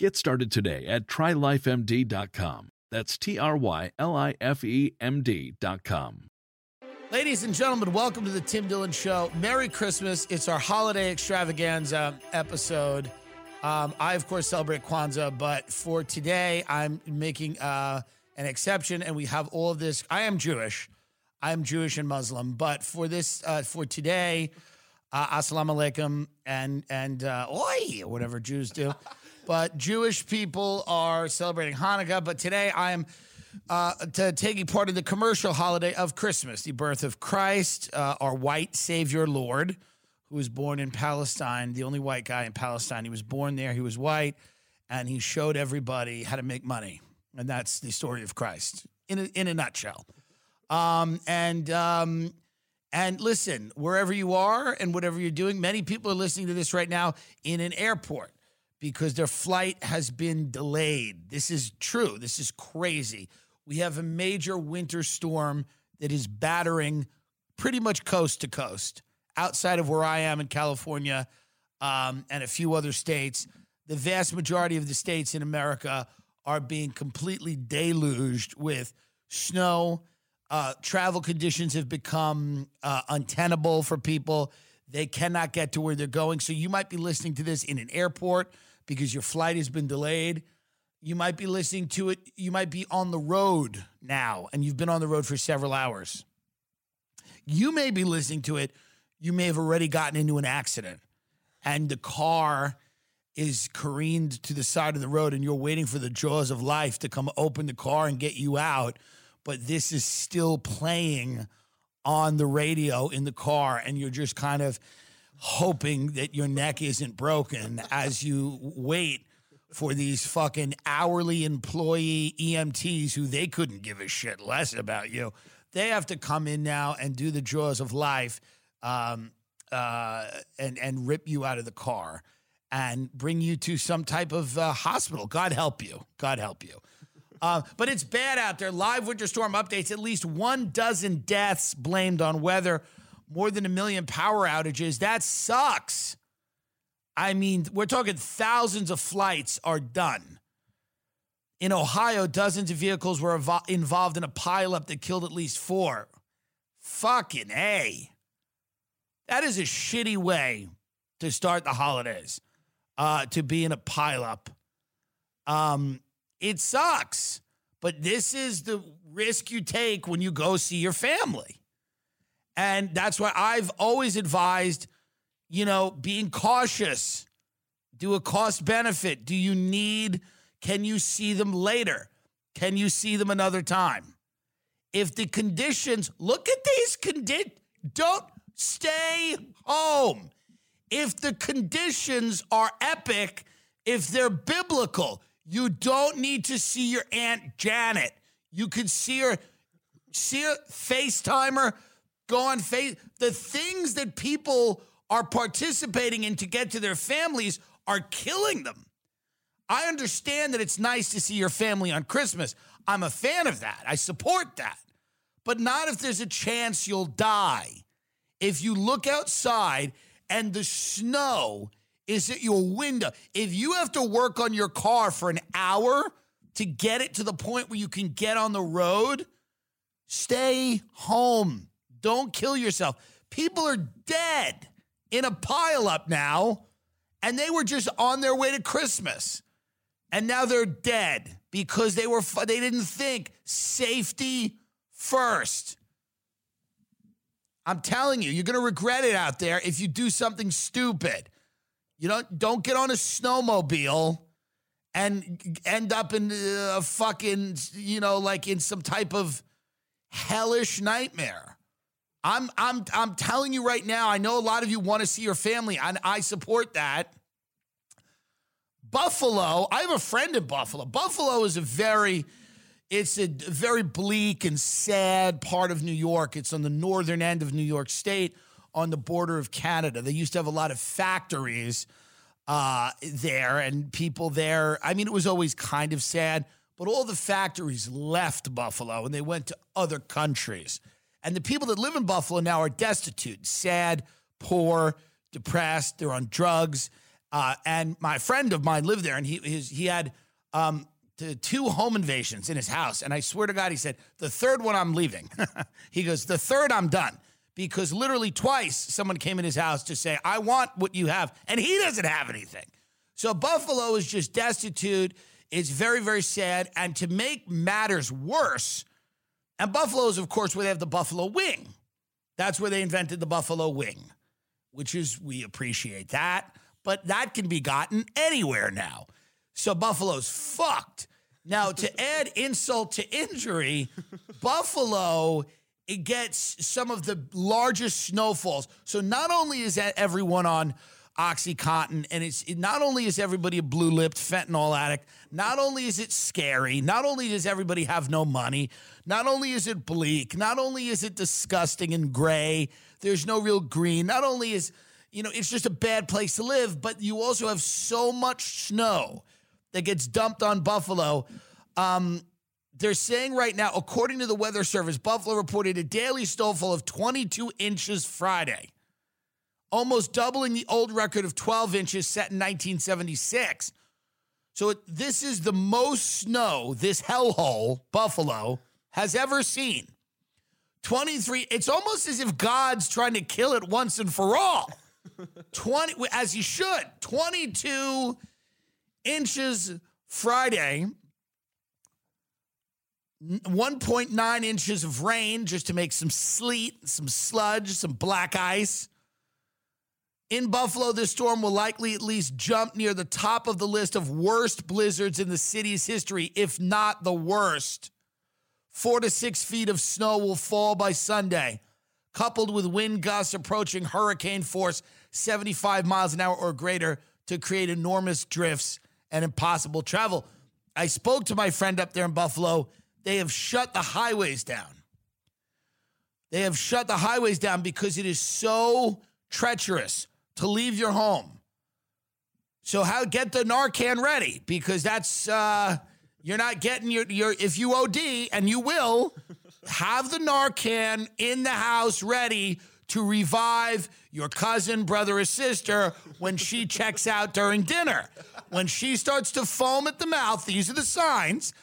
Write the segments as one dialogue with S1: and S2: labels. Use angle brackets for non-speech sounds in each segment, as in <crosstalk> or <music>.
S1: Get started today at trylifemd.com. That's T R Y L I F E M D.com.
S2: Ladies and gentlemen, welcome to the Tim Dillon Show. Merry Christmas. It's our holiday extravaganza episode. Um, I, of course, celebrate Kwanzaa, but for today, I'm making uh, an exception, and we have all of this. I am Jewish. I am Jewish and Muslim, but for this, uh, for today, uh, assalamu alaikum and and uh, oi, whatever Jews do. But Jewish people are celebrating Hanukkah. But today, I am uh, to taking part in the commercial holiday of Christmas, the birth of Christ, uh, our white Savior Lord, who was born in Palestine, the only white guy in Palestine. He was born there. He was white, and he showed everybody how to make money and that's the story of Christ in a, in a nutshell. Um, and um, and listen, wherever you are and whatever you're doing, many people are listening to this right now in an airport because their flight has been delayed. This is true. This is crazy. We have a major winter storm that is battering pretty much coast to coast outside of where I am in California um, and a few other states. The vast majority of the states in America are being completely deluged with snow. Uh, travel conditions have become uh, untenable for people. They cannot get to where they're going. So you might be listening to this in an airport because your flight has been delayed. You might be listening to it. You might be on the road now and you've been on the road for several hours. You may be listening to it. You may have already gotten into an accident and the car is careened to the side of the road and you're waiting for the jaws of life to come open the car and get you out, but this is still playing on the radio in the car and you're just kind of hoping that your neck isn't broken as you wait for these fucking hourly employee EMTs who they couldn't give a shit less about you. They have to come in now and do the jaws of life um, uh, and and rip you out of the car and bring you to some type of uh, hospital. God help you. God help you. Uh, but it's bad out there. Live winter storm updates. At least one dozen deaths blamed on weather. More than a million power outages. That sucks. I mean, we're talking thousands of flights are done. In Ohio, dozens of vehicles were evo- involved in a pileup that killed at least four. Fucking A. That is a shitty way to start the holidays uh, to be in a pileup. Um, it sucks, but this is the risk you take when you go see your family. And that's why I've always advised, you know, being cautious. Do a cost benefit. Do you need, can you see them later? Can you see them another time? If the conditions, look at these conditions, don't stay home if the conditions are epic, if they're biblical, you don't need to see your Aunt Janet. You can see her, see her FaceTimer, go on face. The things that people are participating in to get to their families are killing them. I understand that it's nice to see your family on Christmas. I'm a fan of that. I support that. But not if there's a chance you'll die. If you look outside and the snow is at your window. If you have to work on your car for an hour to get it to the point where you can get on the road, stay home. Don't kill yourself. People are dead in a pileup now, and they were just on their way to Christmas. And now they're dead because they were they didn't think safety first. I'm telling you, you're going to regret it out there if you do something stupid. You don't don't get on a snowmobile and end up in uh, a fucking, you know, like in some type of hellish nightmare. I'm I'm I'm telling you right now, I know a lot of you want to see your family, and I support that. Buffalo, I have a friend in Buffalo. Buffalo is a very it's a very bleak and sad part of New York. It's on the northern end of New York State on the border of Canada. They used to have a lot of factories uh, there and people there. I mean, it was always kind of sad, but all the factories left Buffalo and they went to other countries. And the people that live in Buffalo now are destitute, sad, poor, depressed. They're on drugs. Uh, and my friend of mine lived there, and he his, he had um, two home invasions in his house. And I swear to God, he said the third one I'm leaving. <laughs> he goes, the third I'm done because literally twice someone came in his house to say, I want what you have. And he doesn't have anything. So Buffalo is just destitute. It's very, very sad. And to make matters worse, and Buffalo is, of course, where they have the Buffalo wing. That's where they invented the Buffalo wing, which is, we appreciate that. But that can be gotten anywhere now. So Buffalo's fucked. Now, to <laughs> add insult to injury, Buffalo it gets some of the largest snowfalls. So not only is that everyone on OxyContin, and it's it, not only is everybody a blue lipped fentanyl addict, not only is it scary, not only does everybody have no money, not only is it bleak, not only is it disgusting and gray, there's no real green, not only is, you know, it's just a bad place to live, but you also have so much snow that gets dumped on Buffalo. Um, they're saying right now, according to the Weather Service, Buffalo reported a daily snowfall of 22 inches Friday, almost doubling the old record of 12 inches set in 1976. So this is the most snow this hellhole, Buffalo, has ever seen. 23, it's almost as if God's trying to kill it once and for all. <laughs> 20, as he should. 22 inches Friday. 1.9 inches of rain just to make some sleet, some sludge, some black ice. In Buffalo, this storm will likely at least jump near the top of the list of worst blizzards in the city's history, if not the worst. Four to six feet of snow will fall by Sunday, coupled with wind gusts approaching hurricane force 75 miles an hour or greater to create enormous drifts and impossible travel. I spoke to my friend up there in Buffalo they have shut the highways down. They have shut the highways down because it is so treacherous to leave your home. So how get the Narcan ready because that's uh you're not getting your your if you OD and you will have the Narcan in the house ready to revive your cousin, brother, or sister when she checks out during dinner. When she starts to foam at the mouth, these are the signs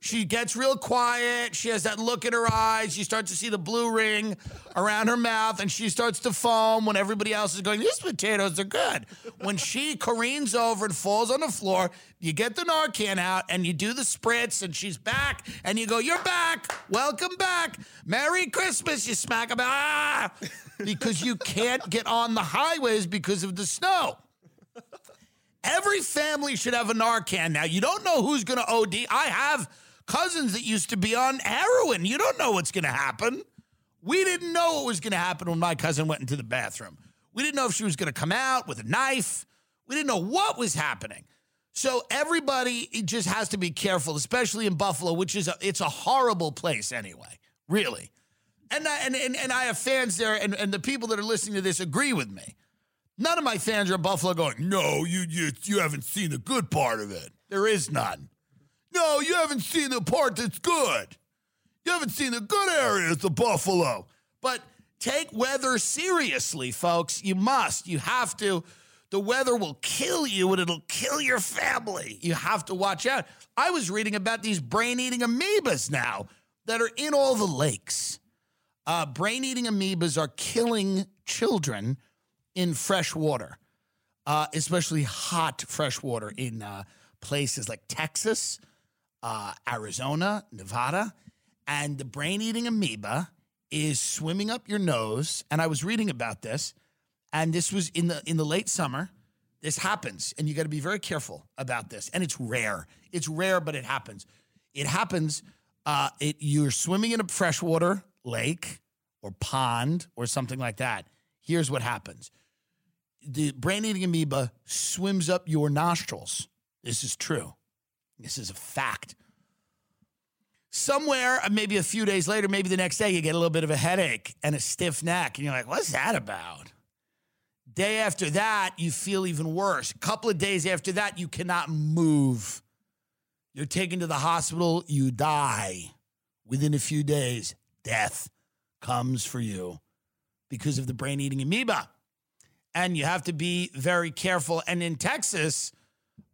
S2: she gets real quiet. She has that look in her eyes. You start to see the blue ring around her mouth, and she starts to foam when everybody else is going, These potatoes are good. When she careens over and falls on the floor, you get the Narcan out and you do the spritz, and she's back, and you go, You're back. Welcome back. Merry Christmas. You smack about, ah, because you can't get on the highways because of the snow. Every family should have a Narcan. Now, you don't know who's going to OD. I have cousins that used to be on heroin. You don't know what's going to happen. We didn't know what was going to happen when my cousin went into the bathroom. We didn't know if she was going to come out with a knife. We didn't know what was happening. So everybody just has to be careful, especially in Buffalo, which is a, it's a horrible place anyway, really. And I, and, and, and I have fans there, and, and the people that are listening to this agree with me. None of my fans are in Buffalo going, no, you, you, you haven't seen the good part of it. There is none. No, you haven't seen the part that's good. You haven't seen the good areas of Buffalo. But take weather seriously, folks. You must. You have to. The weather will kill you and it'll kill your family. You have to watch out. I was reading about these brain eating amoebas now that are in all the lakes. Uh, brain eating amoebas are killing children in fresh water, uh, especially hot fresh water in uh, places like Texas uh, Arizona, Nevada, and the brain eating amoeba is swimming up your nose. And I was reading about this, and this was in the in the late summer. This happens, and you got to be very careful about this. And it's rare. It's rare, but it happens. It happens. Uh, it you're swimming in a freshwater lake or pond or something like that. Here's what happens: the brain-eating amoeba swims up your nostrils. This is true. This is a fact. Somewhere, uh, maybe a few days later, maybe the next day, you get a little bit of a headache and a stiff neck, and you're like, "What's that about?" Day after that, you feel even worse. A couple of days after that, you cannot move. You're taken to the hospital, you die. Within a few days, death comes for you because of the brain eating amoeba. And you have to be very careful. And in Texas,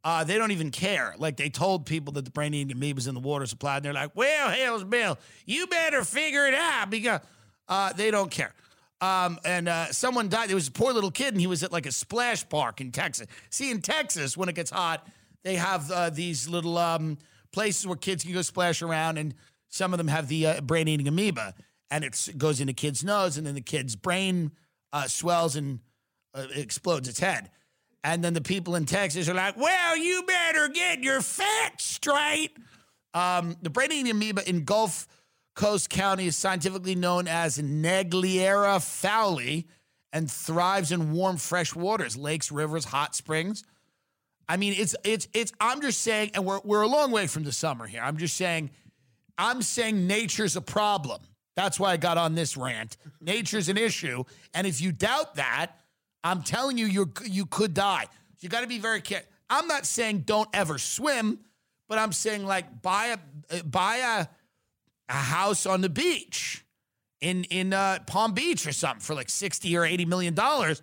S2: uh, they don't even care. Like they told people that the brain eating amoeba was in the water supply, and they're like, well, hell's Bill, you better figure it out because uh, they don't care. Um, and uh, someone died. There was a poor little kid, and he was at like a splash park in Texas. See, in Texas, when it gets hot, they have uh, these little um, places where kids can go splash around, and some of them have the uh, brain eating amoeba, and it goes into kid's nose, and then the kid's brain uh, swells and explodes its head. And then the people in Texas are like, well, you better get your facts straight. Um, the eating amoeba in Gulf Coast County is scientifically known as Naegleria fowleri and thrives in warm fresh waters, lakes, rivers, hot springs. I mean, it's it's it's I'm just saying, and we're we're a long way from the summer here. I'm just saying, I'm saying nature's a problem. That's why I got on this rant. Nature's an issue. And if you doubt that, I'm telling you, you you could die. You got to be very careful. I'm not saying don't ever swim, but I'm saying like buy a buy a a house on the beach in in uh, Palm Beach or something for like sixty or eighty million dollars,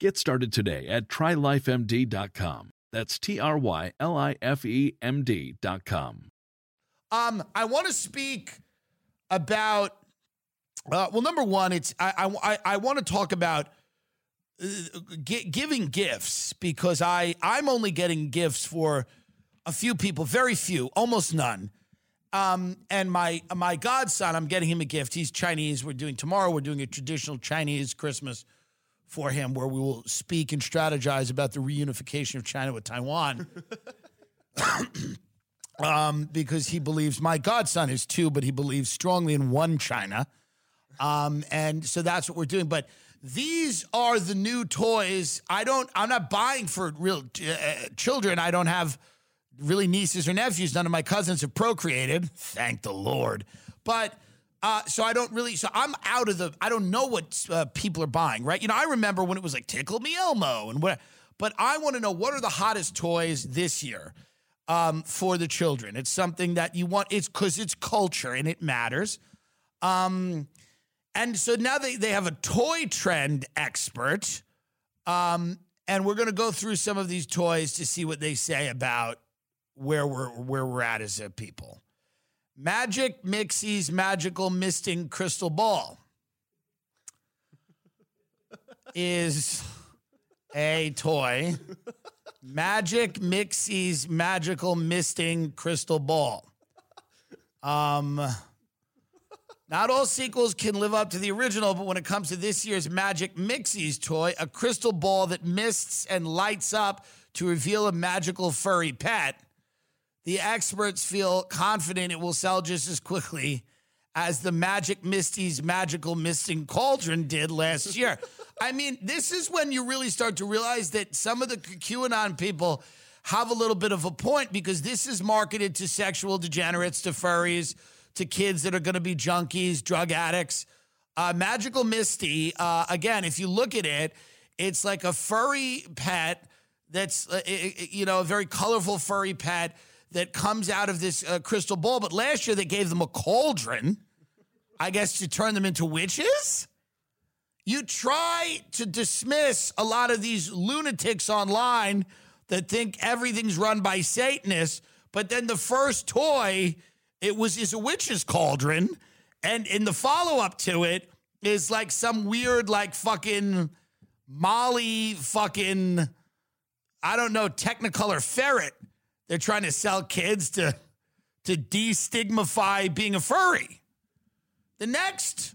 S1: Get started today at trylifemd.com. That's T R Y L I F E M D.com.
S2: Um, I want to speak about. Uh, well, number one, it's I I I want to talk about uh, gi- giving gifts because I I'm only getting gifts for a few people, very few, almost none. Um, and my my godson, I'm getting him a gift. He's Chinese. We're doing tomorrow. We're doing a traditional Chinese Christmas for him, where we will speak and strategize about the reunification of China with Taiwan. <laughs> um, because he believes my godson is too, but he believes strongly in one China. Um, and so that's what we're doing. But these are the new toys. I don't. I'm not buying for real uh, children. I don't have really nieces or nephews. None of my cousins have procreated. Thank the Lord. But uh, so I don't really. So I'm out of the. I don't know what uh, people are buying. Right. You know. I remember when it was like Tickle Me Elmo and what. But I want to know what are the hottest toys this year um, for the children. It's something that you want. It's because it's culture and it matters. Um, and so now they, they have a toy trend expert. Um, and we're going to go through some of these toys to see what they say about where we're where we're at as a people. Magic Mixie's magical misting crystal ball is a toy. Magic Mixie's magical misting crystal ball. Um not all sequels can live up to the original, but when it comes to this year's Magic Mixie's toy, a crystal ball that mists and lights up to reveal a magical furry pet, the experts feel confident it will sell just as quickly as the Magic Misty's magical misting cauldron did last <laughs> year. I mean, this is when you really start to realize that some of the QAnon people have a little bit of a point because this is marketed to sexual degenerates, to furries, to kids that are going to be junkies, drug addicts. Uh, Magical Misty, uh, again, if you look at it, it's like a furry pet that's, uh, you know, a very colorful furry pet that comes out of this uh, crystal ball. But last year they gave them a cauldron, I guess, to turn them into witches. You try to dismiss a lot of these lunatics online that think everything's run by Satanists, but then the first toy it was is a witch's cauldron, and in the follow up to it is like some weird like fucking Molly fucking I don't know Technicolor ferret. They're trying to sell kids to to destigmify being a furry. The next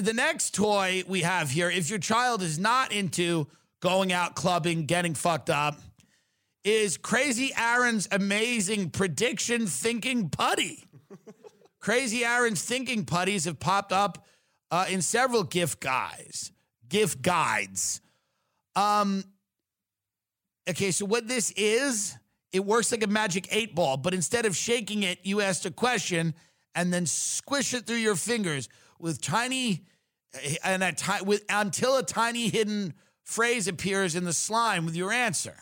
S2: the next toy we have here, if your child is not into going out clubbing, getting fucked up, is Crazy Aaron's amazing prediction thinking putty. <laughs> Crazy Aaron's thinking putties have popped up uh, in several gift guys, Gift guides. Um, okay, so what this is, it works like a magic eight ball, but instead of shaking it, you ask a question and then squish it through your fingers with tiny and a ti- with until a tiny hidden phrase appears in the slime with your answer.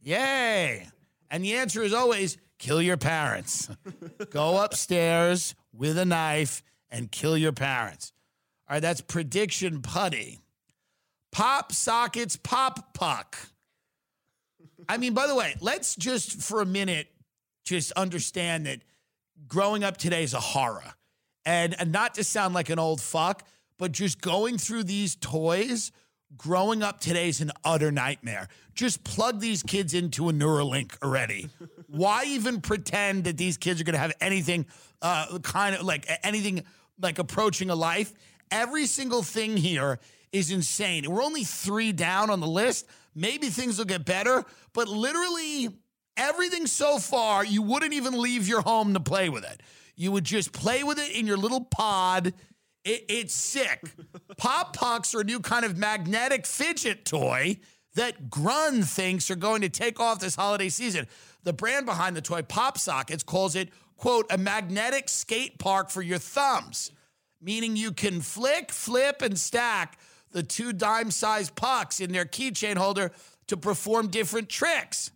S2: Yay. And the answer is always kill your parents. <laughs> Go upstairs with a knife and kill your parents. All right, that's prediction putty. Pop sockets, pop puck. I mean, by the way, let's just for a minute just understand that growing up today is a horror. And, and not to sound like an old fuck, but just going through these toys growing up today is an utter nightmare. Just plug these kids into a Neuralink already. <laughs> Why even pretend that these kids are going to have anything uh, kind of like anything like approaching a life? Every single thing here is insane. We're only three down on the list. Maybe things will get better, but literally everything so far, you wouldn't even leave your home to play with it. You would just play with it in your little pod it, it's sick. <laughs> Pop Pucks are a new kind of magnetic fidget toy that Grun thinks are going to take off this holiday season. The brand behind the toy, Pop Sockets, calls it, quote, a magnetic skate park for your thumbs, meaning you can flick, flip, and stack the two dime sized pucks in their keychain holder to perform different tricks.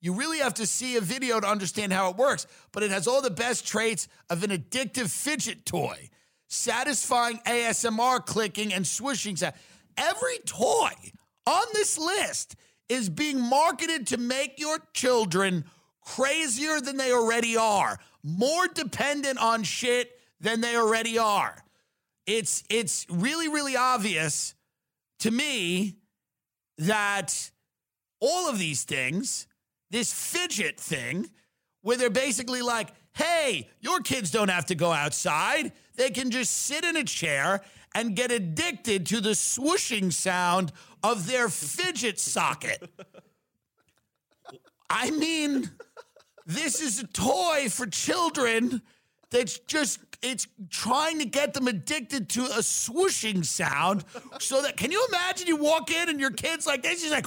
S2: You really have to see a video to understand how it works, but it has all the best traits of an addictive fidget toy satisfying ASMR clicking and swishing sound. Every toy on this list is being marketed to make your children crazier than they already are, more dependent on shit than they already are. It's it's really really obvious to me that all of these things, this fidget thing, where they're basically like, hey, your kids don't have to go outside. They can just sit in a chair and get addicted to the swooshing sound of their fidget socket. I mean, this is a toy for children that's just it's trying to get them addicted to a swooshing sound so that can you imagine you walk in and your kid's like this he's like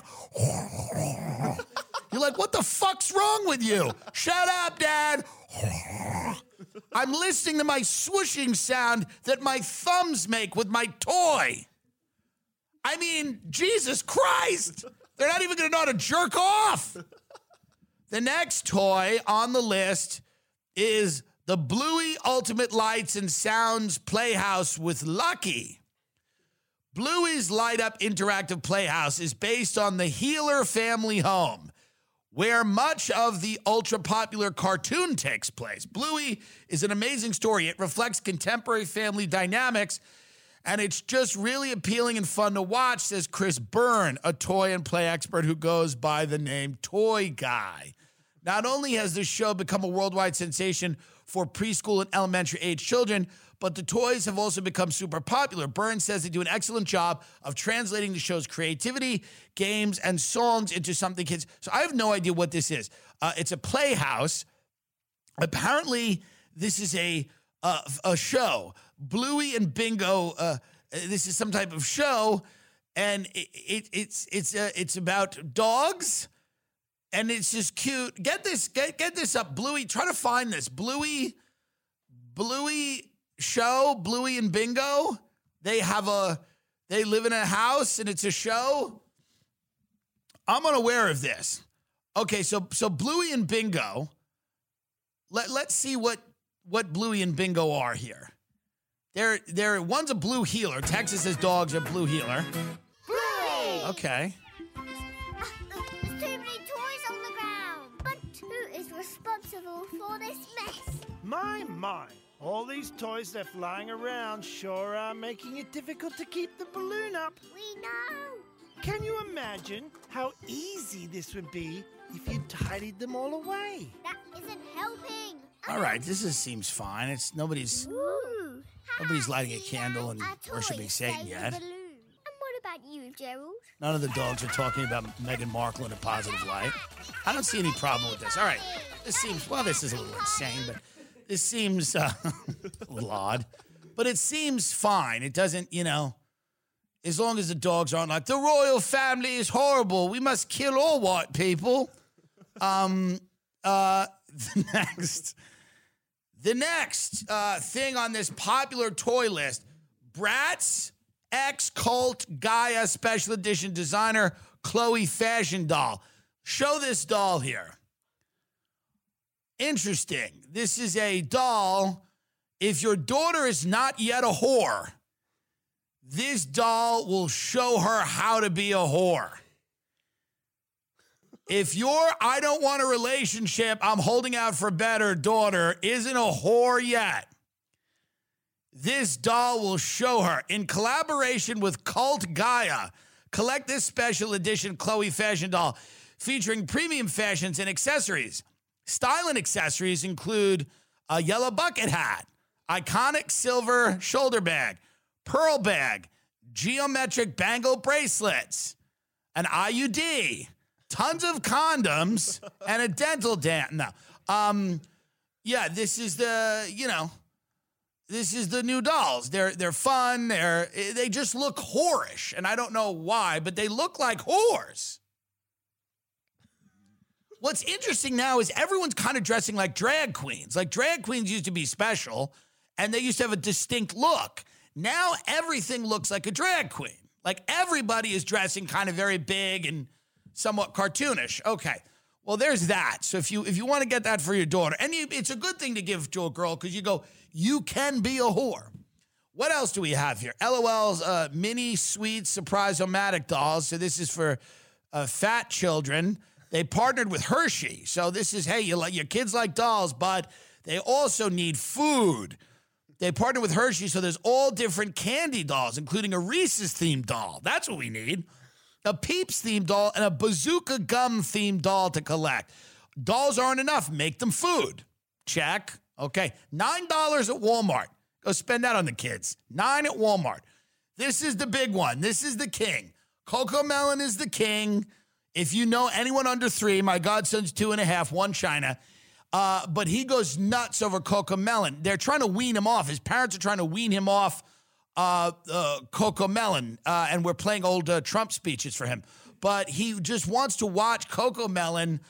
S2: you're like what the fuck's wrong with you shut up dad I'm listening to my swooshing sound that my thumbs make with my toy. I mean, Jesus Christ. They're not even to know how to jerk off. The next toy on the list is the Bluey Ultimate Lights and Sounds Playhouse with Lucky. Bluey's Light Up Interactive Playhouse is based on the Heeler family home where much of the ultra popular cartoon takes place. Bluey is an amazing story. It reflects contemporary family dynamics, and it's just really appealing and fun to watch, says Chris Byrne, a toy and play expert who goes by the name Toy Guy. Not only has this show become a worldwide sensation for preschool and elementary age children, but the toys have also become super popular. Burns says they do an excellent job of translating the show's creativity, games, and songs into something kids. So I have no idea what this is. Uh, it's a playhouse. Apparently, this is a uh, a show. Bluey and Bingo. Uh, this is some type of show, and it, it, it's it's uh, it's about dogs, and it's just cute. Get this get get this up, Bluey. Try to find this Bluey, Bluey show. Bluey and Bingo. They have a they live in a house, and it's a show. I'm unaware of this. Okay, so so Bluey and Bingo. Let let's see what what Bluey and Bingo are here. They're they're one's a blue heeler. Texas says dogs are blue
S3: heeler.
S2: Okay.
S3: Responsible for this mess?
S4: My, my. All these toys they're flying around sure are making it difficult to keep the balloon up.
S3: We know.
S4: Can you imagine how easy this would be if you tidied them all away?
S3: That isn't helping.
S2: All right, this is, seems fine. It's nobody's
S3: Ooh.
S2: Nobody's lighting a candle and worshiping Satan yet.
S3: And what about you, Gerald?
S2: none of the dogs are talking about Meghan Markle in a positive light. I don't see any problem with this. All right, this seems well. This is a little insane, but this seems uh, <laughs> a little odd. But it seems fine. It doesn't, you know. As long as the dogs aren't like the royal family is horrible. We must kill all white people. Um. Uh. <laughs> The next. The next uh, thing on this popular toy list Bratz X Cult Gaia Special Edition designer Chloe Fashion doll. Show this doll here. Interesting. This is a doll. If your daughter is not yet a whore, this doll will show her how to be a whore. If your I don't want a relationship, I'm holding out for better daughter isn't a whore yet, this doll will show her in collaboration with Cult Gaia. Collect this special edition Chloe fashion doll featuring premium fashions and accessories. Styling accessories include a yellow bucket hat, iconic silver shoulder bag, pearl bag, geometric bangle bracelets, an IUD, tons of condoms, <laughs> and a dental dam. No. Um, yeah, this is the, you know, this is the new dolls. They're they're fun. They're they just look whorish, and I don't know why, but they look like whores. What's interesting now is everyone's kind of dressing like drag queens. Like drag queens used to be special, and they used to have a distinct look. Now everything looks like a drag queen. Like everybody is dressing kind of very big and somewhat cartoonish. Okay. Well, there's that. So if you if you want to get that for your daughter, and you, it's a good thing to give to a girl because you go, you can be a whore. What else do we have here? LOL's uh, mini sweet surprise omatic dolls. So this is for uh, fat children. They partnered with Hershey. So this is hey, you like your kids like dolls, but they also need food. They partnered with Hershey, so there's all different candy dolls, including a Reese's themed doll. That's what we need. A Peeps themed doll and a Bazooka Gum themed doll to collect. Dolls aren't enough. Make them food. Check. Okay. $9 at Walmart. Go spend that on the kids. Nine at Walmart. This is the big one. This is the king. CoComelon is the king. If you know anyone under three, my godson's two and a half, one China. Uh, but he goes nuts over CoComelon. They're trying to wean him off. His parents are trying to wean him off uh, uh, CoComelon, uh, and we're playing old uh, Trump speeches for him. But he just wants to watch CoComelon.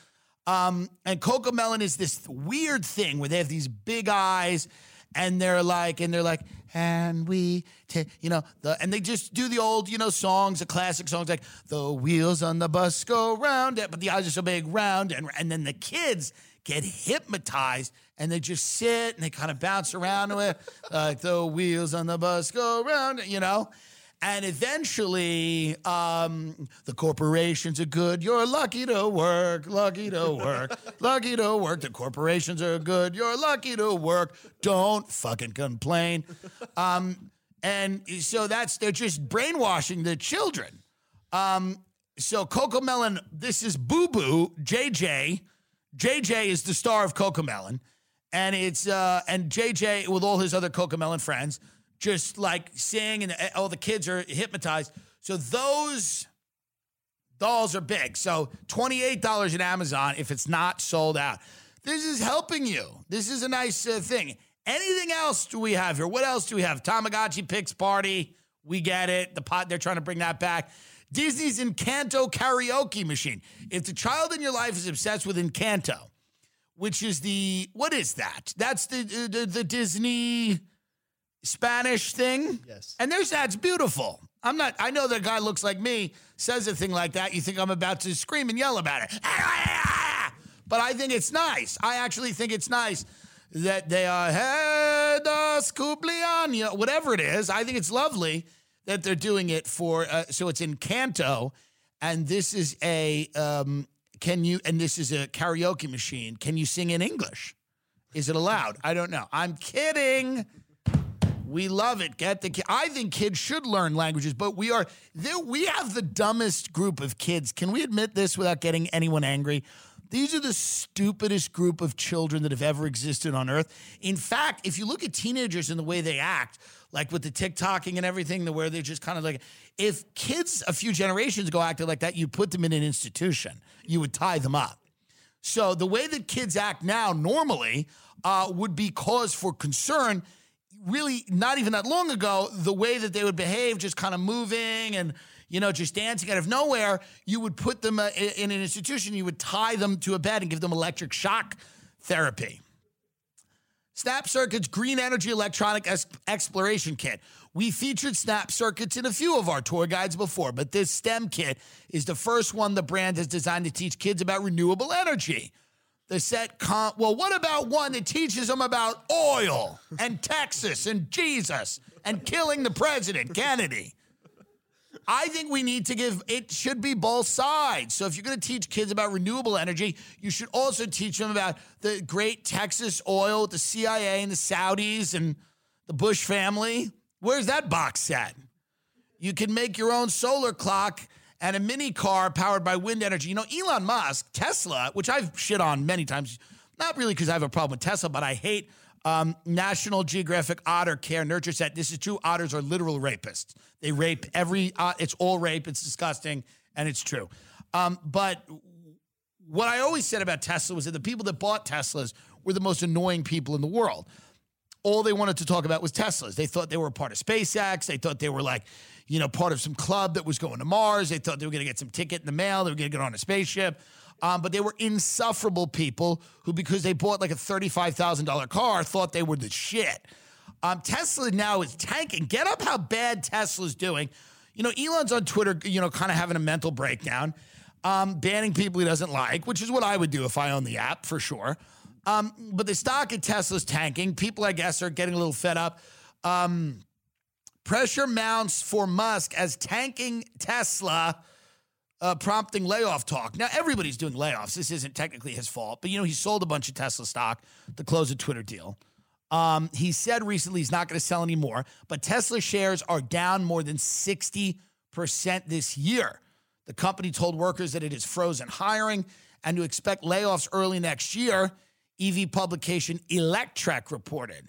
S2: Um, and CoComelon is this weird thing where they have these big eyes, and they're like, and they're like, and we, ta-" you know, the, and they just do the old, you know, songs, the classic songs like the wheels on the bus go round, but the eyes are so big, round, and and then the kids get hypnotized and they just sit and they kind of bounce around with like the wheels on the bus go round, you know. And eventually, um, the corporations are good. You're lucky to work, lucky to work, <laughs> lucky to work. The corporations are good. You're lucky to work. Don't fucking complain. Um, and so that's they're just brainwashing the children. Um, so CoComelon, this is Boo Boo JJ. JJ is the star of CoComelon, and it's uh, and JJ with all his other CoComelon friends just like sing, and uh, all the kids are hypnotized. So those dolls are big. So twenty eight dollars at Amazon if it's not sold out. This is helping you. This is a nice uh, thing. Anything else do we have here? What else do we have? Tamagotchi Pix Party. We get it. The pot, they're trying to bring that back. Disney's Encanto karaoke machine. If the child in your life is obsessed with Encanto, which is the, what is that? That's the, the, the Disney Spanish thing.
S5: Yes.
S2: And there's that's beautiful. I'm not, I know that a guy looks like me, says a thing like that. You think I'm about to scream and yell about it. <laughs> But I think it's nice. I actually think it's nice that they are cumpleaños, you whatever it is. I think it's lovely that they're doing it for, uh, so it's Encanto. And this is a, um, can you, and this is a karaoke machine. Can you sing in English? Is it allowed? I don't know. I'm kidding. We love it. Get the ki- I think kids should learn languages, but we are. We have the dumbest group of kids. Can we admit this without getting anyone angry? These are the stupidest group of children that have ever existed on earth. In fact, if you look at teenagers and the way they act, like with the TikToking and everything, the where they're just kind of like, if kids a few generations ago acted like that, you put them in an institution, you would tie them up. So the way that kids act now normally uh, would be cause for concern. Really, not even that long ago, the way that they would behave, just kind of moving and you know just dancing out of nowhere, you would put them uh, in an institution. You would tie them to a bed and give them electric shock therapy. Snap Circuit's Green Energy Electronic Es- Exploration Kit. We featured Snap Circuits in a few of our tour guides before, but this STEM kit is the first one the brand has designed to teach kids about renewable energy. The set, well, what about one that teaches them about oil and Texas and Jesus and killing the president, Kennedy? I think we need to give it should be both sides. So if you're going to teach kids about renewable energy, you should also teach them about the great Texas oil, the CIA and the Saudis and the Bush family. Where's that box set? You can make your own solar clock and a mini car powered by wind energy. You know, Elon Musk, Tesla, which I've shit on many times, not really because I have a problem with Tesla, but I hate um, National Geographic Otter Care Nurture Set. This is true. Otters are literal rapists. They rape every, uh, it's all rape. It's disgusting, and it's true. Um, but what I always said about Tesla was that the people that bought Teslas were the most annoying people in the world all they wanted to talk about was Teslas. They thought they were a part of SpaceX. They thought they were like, you know, part of some club that was going to Mars. They thought they were going to get some ticket in the mail. They were going to get on a spaceship. Um, but they were insufferable people who, because they bought like a $35,000 car, thought they were the shit. Um, Tesla now is tanking. Get up how bad Tesla's doing. You know, Elon's on Twitter, you know, kind of having a mental breakdown, um, banning people he doesn't like, which is what I would do if I owned the app for sure. Um, but the stock at Tesla's tanking. People, I guess, are getting a little fed up. Pressure mounts for Musk as tanking Tesla, uh, prompting layoff talk. Now, everybody's doing layoffs. This isn't technically his fault, but you know, he sold a bunch of Tesla stock to close a Twitter deal. Um, he said recently he's not going to sell anymore, but Tesla shares are down more than 60% this year. The company told workers that it is frozen hiring and to expect layoffs early next year. EV publication Electrek reported.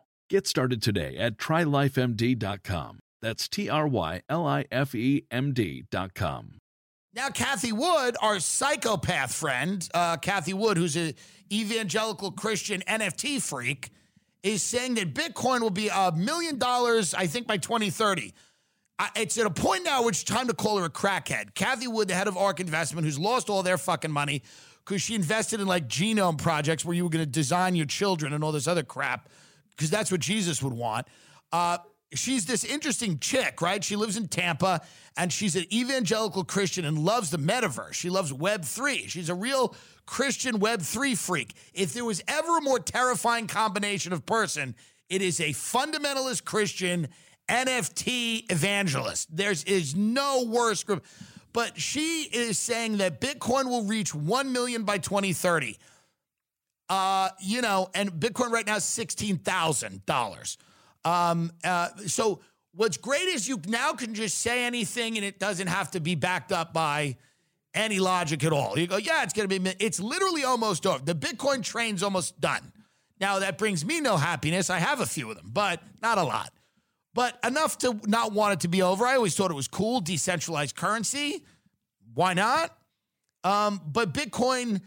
S1: Get started today at trylifemd.com. That's T R Y L I F E M D.com.
S2: Now, Cathie Wood, our psychopath friend, uh, Cathie Wood, who's an evangelical Christian NFT freak, is saying that Bitcoin will be a million dollars, I think, by 2030. I, it's at a point now where it's time to call her a crackhead. Cathie Wood, the head of ARK Investment, who's lost all their fucking money because she invested in like genome projects where you were going to design your children and all this other crap, because that's what Jesus would want. Uh, she's this interesting chick, right? She lives in Tampa and she's an evangelical Christian and loves the metaverse. She loves Web3. She's a real Christian Web3 freak. If there was ever a more terrifying combination of person, it is a fundamentalist Christian NFT evangelist. There's is no worse group. But she is saying that Bitcoin will reach 1 million by 2030. Uh, you know, and Bitcoin right now is $16,000. Um, uh, so what's great is you now can just say anything and it doesn't have to be backed up by any logic at all. You go, yeah, it's going to be, it's literally almost over. The Bitcoin train's almost done. Now, that brings me no happiness. I have a few of them, but not a lot. But enough to not want it to be over. I always thought it was cool, decentralized currency. Why not? Um, but Bitcoin,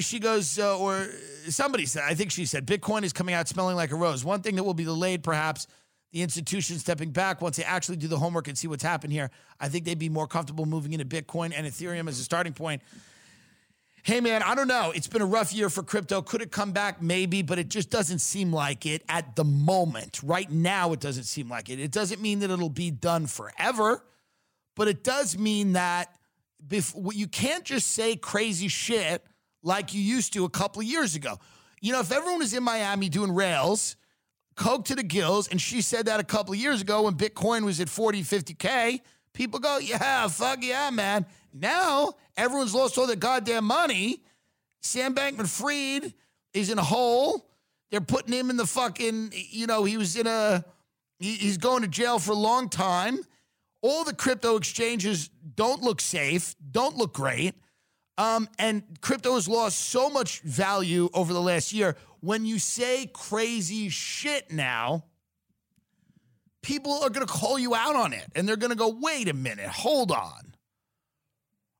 S2: she goes, uh, or somebody said, I think she said, Bitcoin is coming out smelling like a rose. One thing that will be delayed, perhaps, the institution stepping back once they actually do the homework and see what's happened here. I think they'd be more comfortable moving into Bitcoin and Ethereum as a starting point. Hey, man, I don't know. It's been a rough year for crypto. Could it come back? Maybe, but it just doesn't seem like it at the moment. Right now, it doesn't seem like it. It doesn't mean that it'll be done forever, but it does mean that before, you can't just say crazy shit like you used to a couple of years ago. You know, if everyone was in Miami doing rails, coke to the gills, and she said that a couple of years ago when Bitcoin was at 40, 50K, people go, yeah, fuck yeah, man. Now everyone's lost all their goddamn money. Sam Bankman Fried is in a hole. They're putting him in the fucking, you know, he was in a, he's going to jail for a long time. All the crypto exchanges don't look safe, don't look great. Um, and crypto has lost so much value over the last year. When you say crazy shit now, people are going to call you out on it and they're going to go, wait a minute, hold on.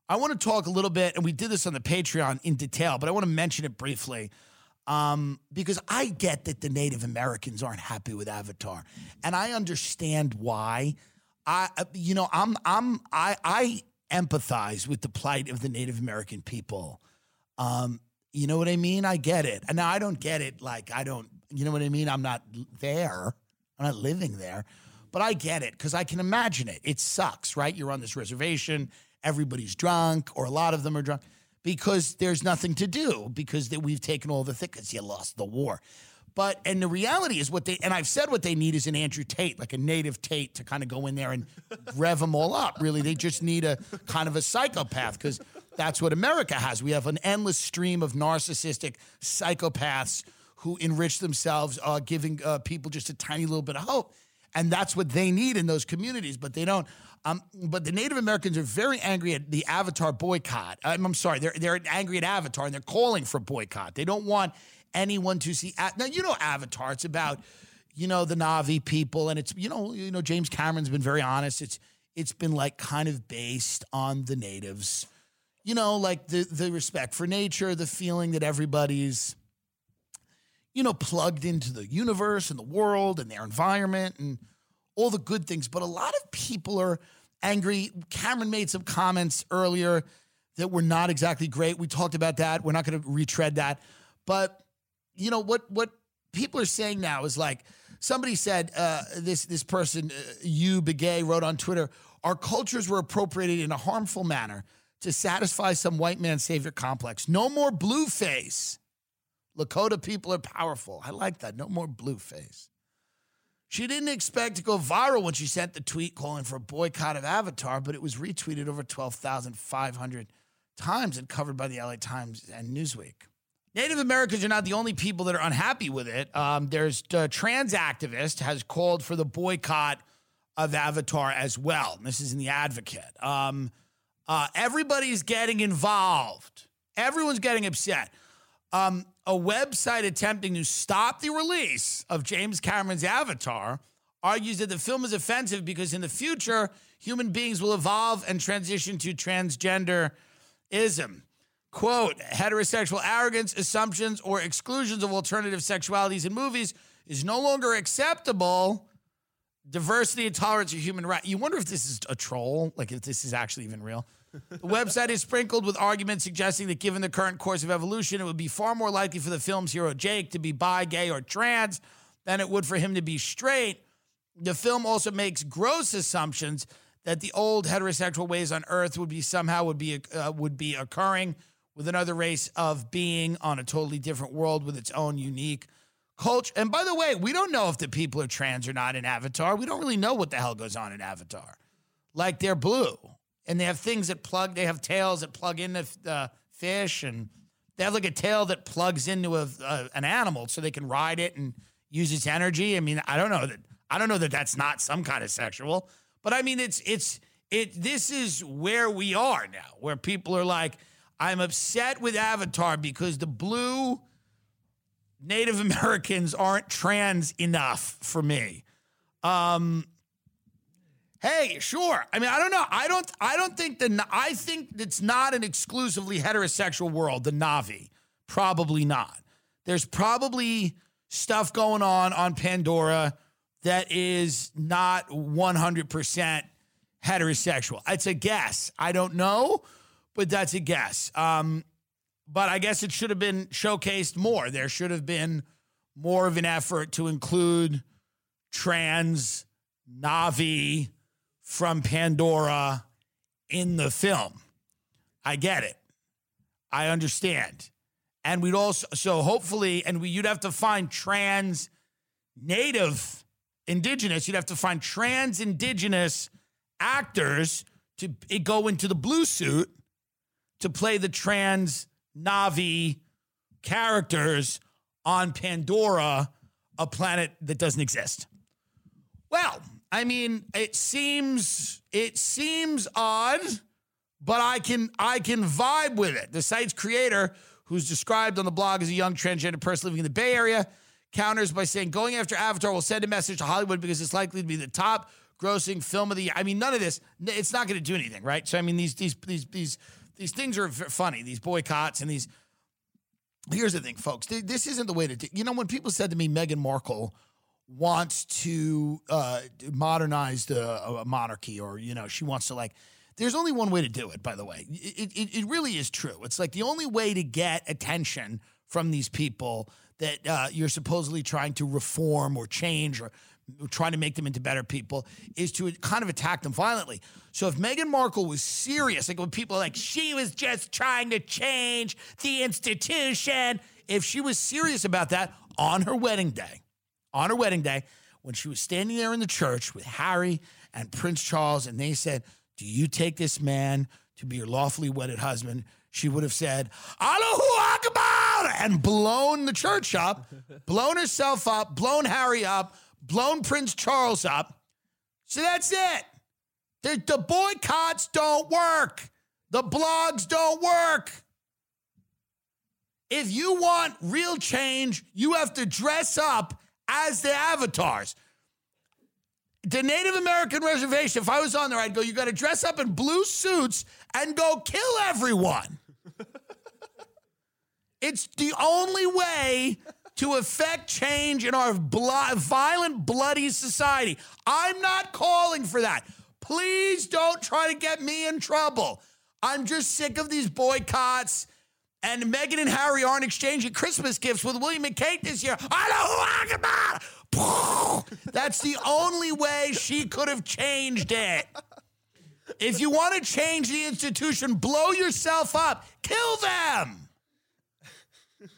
S2: I want to talk a little bit, and we did this on the Patreon in detail, but I want to mention it briefly um, because I get that the Native Americans aren't happy with Avatar, and I understand why. I, you know, I'm, I'm, I, I empathize with the plight of the Native American people. Um, you know what I mean? I get it. And now I don't get it like I don't, you know what I mean? I'm not there. I'm not living there. But I get it because I can imagine it. It sucks, right? You're on this reservation, everybody's drunk, or a lot of them are drunk because there's nothing to do because we've taken all the thickets. You lost the war. But and the reality is what they and I've said what they need is an Andrew Tate, like a native Tate, to kind of go in there and rev them all up. Really, they just need a kind of a psychopath because that's what America has. We have an endless stream of narcissistic psychopaths who enrich themselves, uh, giving uh, people just a tiny little bit of hope, and that's what they need in those communities. But they don't. Um, but the Native Americans are very angry at the Avatar boycott. I'm, I'm sorry, they're they're angry at Avatar and they're calling for boycott. They don't want anyone to see. Now you know Avatar. It's about you know the Na'vi people, and it's you know you know James Cameron's been very honest. It's it's been like kind of based on the natives, you know, like the the respect for nature, the feeling that everybody's you know plugged into the universe and the world and their environment and all the good things. But a lot of people are angry. Cameron made some comments earlier that were not exactly great. We talked about that. We're not going to retread that, but you know what what people are saying now is like somebody said uh, this this person uh, Yuè Begay wrote on Twitter our cultures were appropriated in a harmful manner to satisfy some white man savior complex. No more blue face. Lakota people are powerful. I like that. No more blue face. She didn't expect to go viral when she sent the tweet calling for a boycott of Avatar, but it was retweeted over 12,500 times and covered by the LA Times and Newsweek. Native Americans are not the only people that are unhappy with it. Um, there's a trans activist has called for the boycott of Avatar as well. This is in the Advocate. Um, uh, everybody's getting involved. Everyone's getting upset. Um, a website attempting to stop the release of James Cameron's Avatar argues that the film is offensive because in the future, human beings will evolve and transition to transgenderism quote, heterosexual arrogance, assumptions, or exclusions of alternative sexualities in movies is no longer acceptable. Diversity and tolerance are human rights. You wonder if this is a troll, like if this is actually even real. The website is sprinkled with arguments suggesting that given the current course of evolution, it would be far more likely for the film's hero Jake to be bi, gay, or trans than it would for him to be straight. The film also makes gross assumptions that the old heterosexual ways on Earth would be somehow would be uh, would be occurring with another race of being on a totally different world with its own unique culture. And by the way, we don't know if the people are trans or not in Avatar. We don't really know what the hell goes on in Avatar. Like they're blue and they have things that plug. They have tails that plug into the fish, and they have like a tail that plugs into a, a an animal so they can ride it and use its energy. I mean, I don't know that. I don't know that that's not some kind of sexual, but I mean, it's it's it. This is where we are now, where people are like, I'm upset with Avatar because the blue Native <laughs> Americans aren't trans enough for me. Um, hey, sure. I mean, I don't know. I don't. I don't think the. I think it's not an exclusively heterosexual world. The Na'vi, probably not. There's probably stuff going on on Pandora that is not 100% heterosexual. It's a guess. I don't know, but that's a guess. Um, but I guess it should have been showcased more. There should have been more of an effort to include trans Na'vi from Pandora in the film. I get it. I understand. And we'd also, so hopefully, and we, you'd have to find trans native indigenous, you'd have to find trans indigenous actors to go into the blue suit to play the trans Na'vi characters on Pandora, a planet that doesn't exist. Well, I mean, it seems it seems odd, but I can I can vibe with it. The site's creator, who's described on the blog as a young transgender person living in the Bay Area, counters by saying going after Avatar will send a message to Hollywood because it's likely to be the top grossing film of the year. I mean, none of this it's not going to do anything, right? So I mean, these these these these these things are funny. These boycotts and these. Here's the thing, folks. This isn't the way to. Do, you know, when people said to me, Meghan Markle wants to uh, modernize the uh, monarchy, or you know, she wants to like. There's only one way to do it. By the way, it, it, it really is true. It's like the only way to get attention from these people that uh, you're supposedly trying to reform or change or trying to make them into better people is to kind of attack them violently. So if Meghan Markle was serious, like when people are like, she was just trying to change the institution, if she was serious about that on her wedding day, on her wedding day, when she was standing there in the church with Harry and Prince Charles, and they said, Do you take this man to be your lawfully wedded husband? She would have said, Allahu Akbar, and blown the church up, blown herself up, blown Harry up, blown Prince Charles up. So that's it. The, the boycotts don't work. The blogs don't work. If you want real change, you have to dress up as the avatars. The Native American reservation, if I was on there, I'd go, you got to dress up in blue suits and go kill everyone. <laughs> it's the only way to effect change in our blo- violent, bloody society. I'm not calling for that. Please don't try to get me in trouble. I'm just sick of these boycotts. And Meghan and Harry aren't exchanging Christmas gifts with William and Kate this year. I know who I'm about. <laughs> That's the only way she could have changed it. If you want to change the institution, blow yourself up, kill them.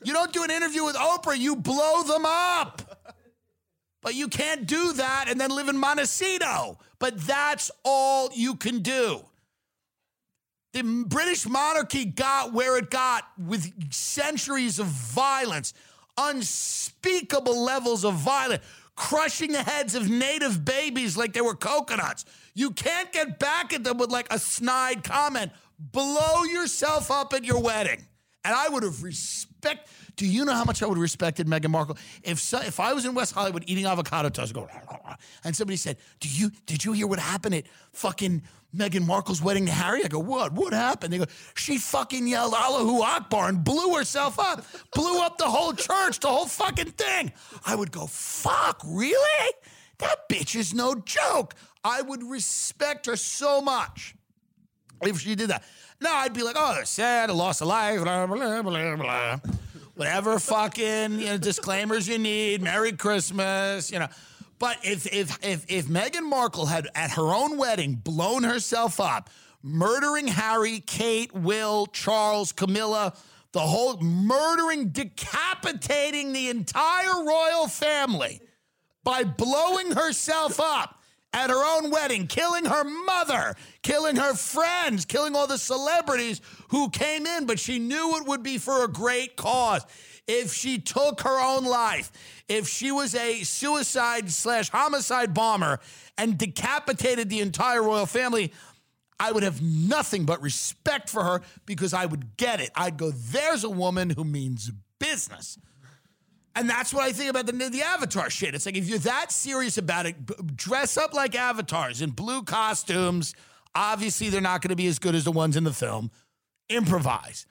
S2: You don't do an interview with Oprah, you blow them up. But you can't do that and then live in Montecito. But that's all you can do. The British monarchy got where it got with centuries of violence, unspeakable levels of violence, crushing the heads of native babies like they were coconuts. You can't get back at them with like a snide comment. Blow yourself up at your wedding. And I would have respect. Do you know how much I would have respected Meghan Markle if so, if I was in West Hollywood eating avocado toast, going, <laughs> and somebody said, "Do you did you hear what happened at fucking Meghan Markle's wedding to Harry?" I go, "What? What happened?" They go, "She fucking yelled Allahu Akbar and blew herself up, blew up the whole church, the whole fucking thing." I would go, "Fuck, really? That bitch is no joke." I would respect her so much if she did that. No, I'd be like, oh, sad, I lost a life, blah, blah, blah, blah. Whatever fucking you know, disclaimers you need, Merry Christmas, you know. But if if if if Meghan Markle had at her own wedding blown herself up, murdering Harry, Kate, Will, Charles, Camilla, the whole murdering, decapitating the entire royal family by blowing herself up at her own wedding, killing her mother, killing her friends, killing all the celebrities who came in, but she knew it would be for a great cause. If she took her own life, if she was a suicide slash homicide bomber and decapitated the entire royal family, I would have nothing but respect for her because I would get it. I'd go, there's a woman who means business. And that's what I think about the, the Avatar shit. It's like if you're that serious about it, b- dress up like avatars in blue costumes. Obviously, they're not going to be as good as the ones in the film. Improvise.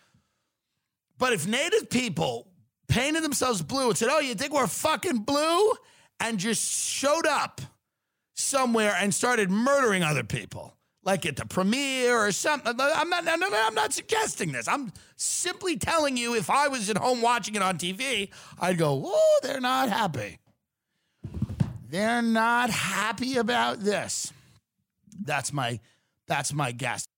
S2: But if native people painted themselves blue and said, Oh, you think we're fucking blue? And just showed up somewhere and started murdering other people, like at the premiere or something. I'm not, no, no, I'm not suggesting this. I'm simply telling you if I was at home watching it on TV, I'd go, Oh, they're not happy. They're not happy about this. That's my that's my guess.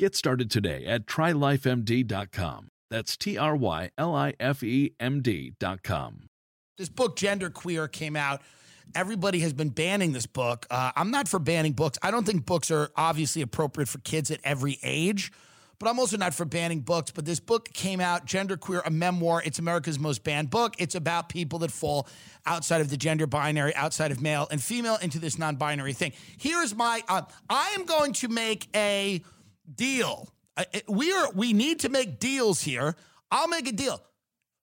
S1: Get started today at trylifemd.com. That's T R Y L I F E M D.com.
S2: This book, Gender Queer, came out. Everybody has been banning this book. Uh, I'm not for banning books. I don't think books are obviously appropriate for kids at every age, but I'm also not for banning books. But this book came out, Gender Queer, a memoir. It's America's most banned book. It's about people that fall outside of the gender binary, outside of male and female, into this non binary thing. Here's my uh, I am going to make a deal. We are we need to make deals here. I'll make a deal.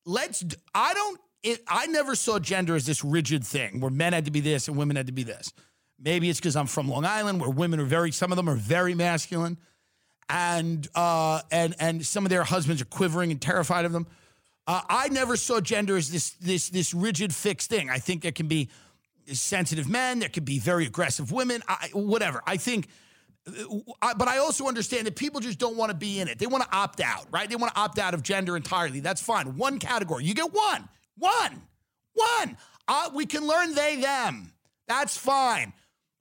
S2: Let's. I don't. It, I never saw gender as this rigid thing where men had to be this and women had to be this. Maybe it's because I'm from Long Island, where women are very. Some of them are very masculine, and uh, and and some of their husbands are quivering and terrified of them. Uh, I never saw gender as this this this rigid fixed thing. I think there can be sensitive men, there can be very aggressive women, I, whatever. I think but I also understand that people just don't want to be in it. They want to opt out, right? They want to opt out of gender entirely. That's fine. One category. You get one, one, one. Uh, we can learn they, them. That's fine.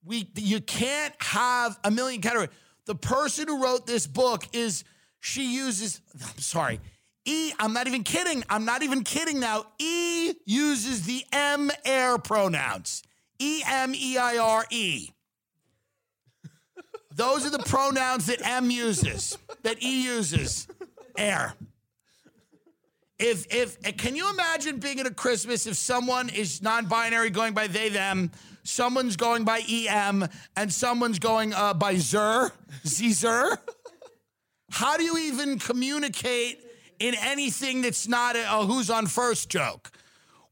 S2: We, you can't have a million categories. The person who wrote this book is, she uses, I'm sorry, E, I'm not even kidding. I'm not even kidding now. E uses the M air pronouns. E M E I R E. Those are the pronouns that M uses, that E uses. Air. If if can you imagine being at a Christmas if someone is non-binary going by they them, someone's going by EM, and someone's going uh, by Zer, Zer? How do you even communicate in anything that's not a, a who's on first joke?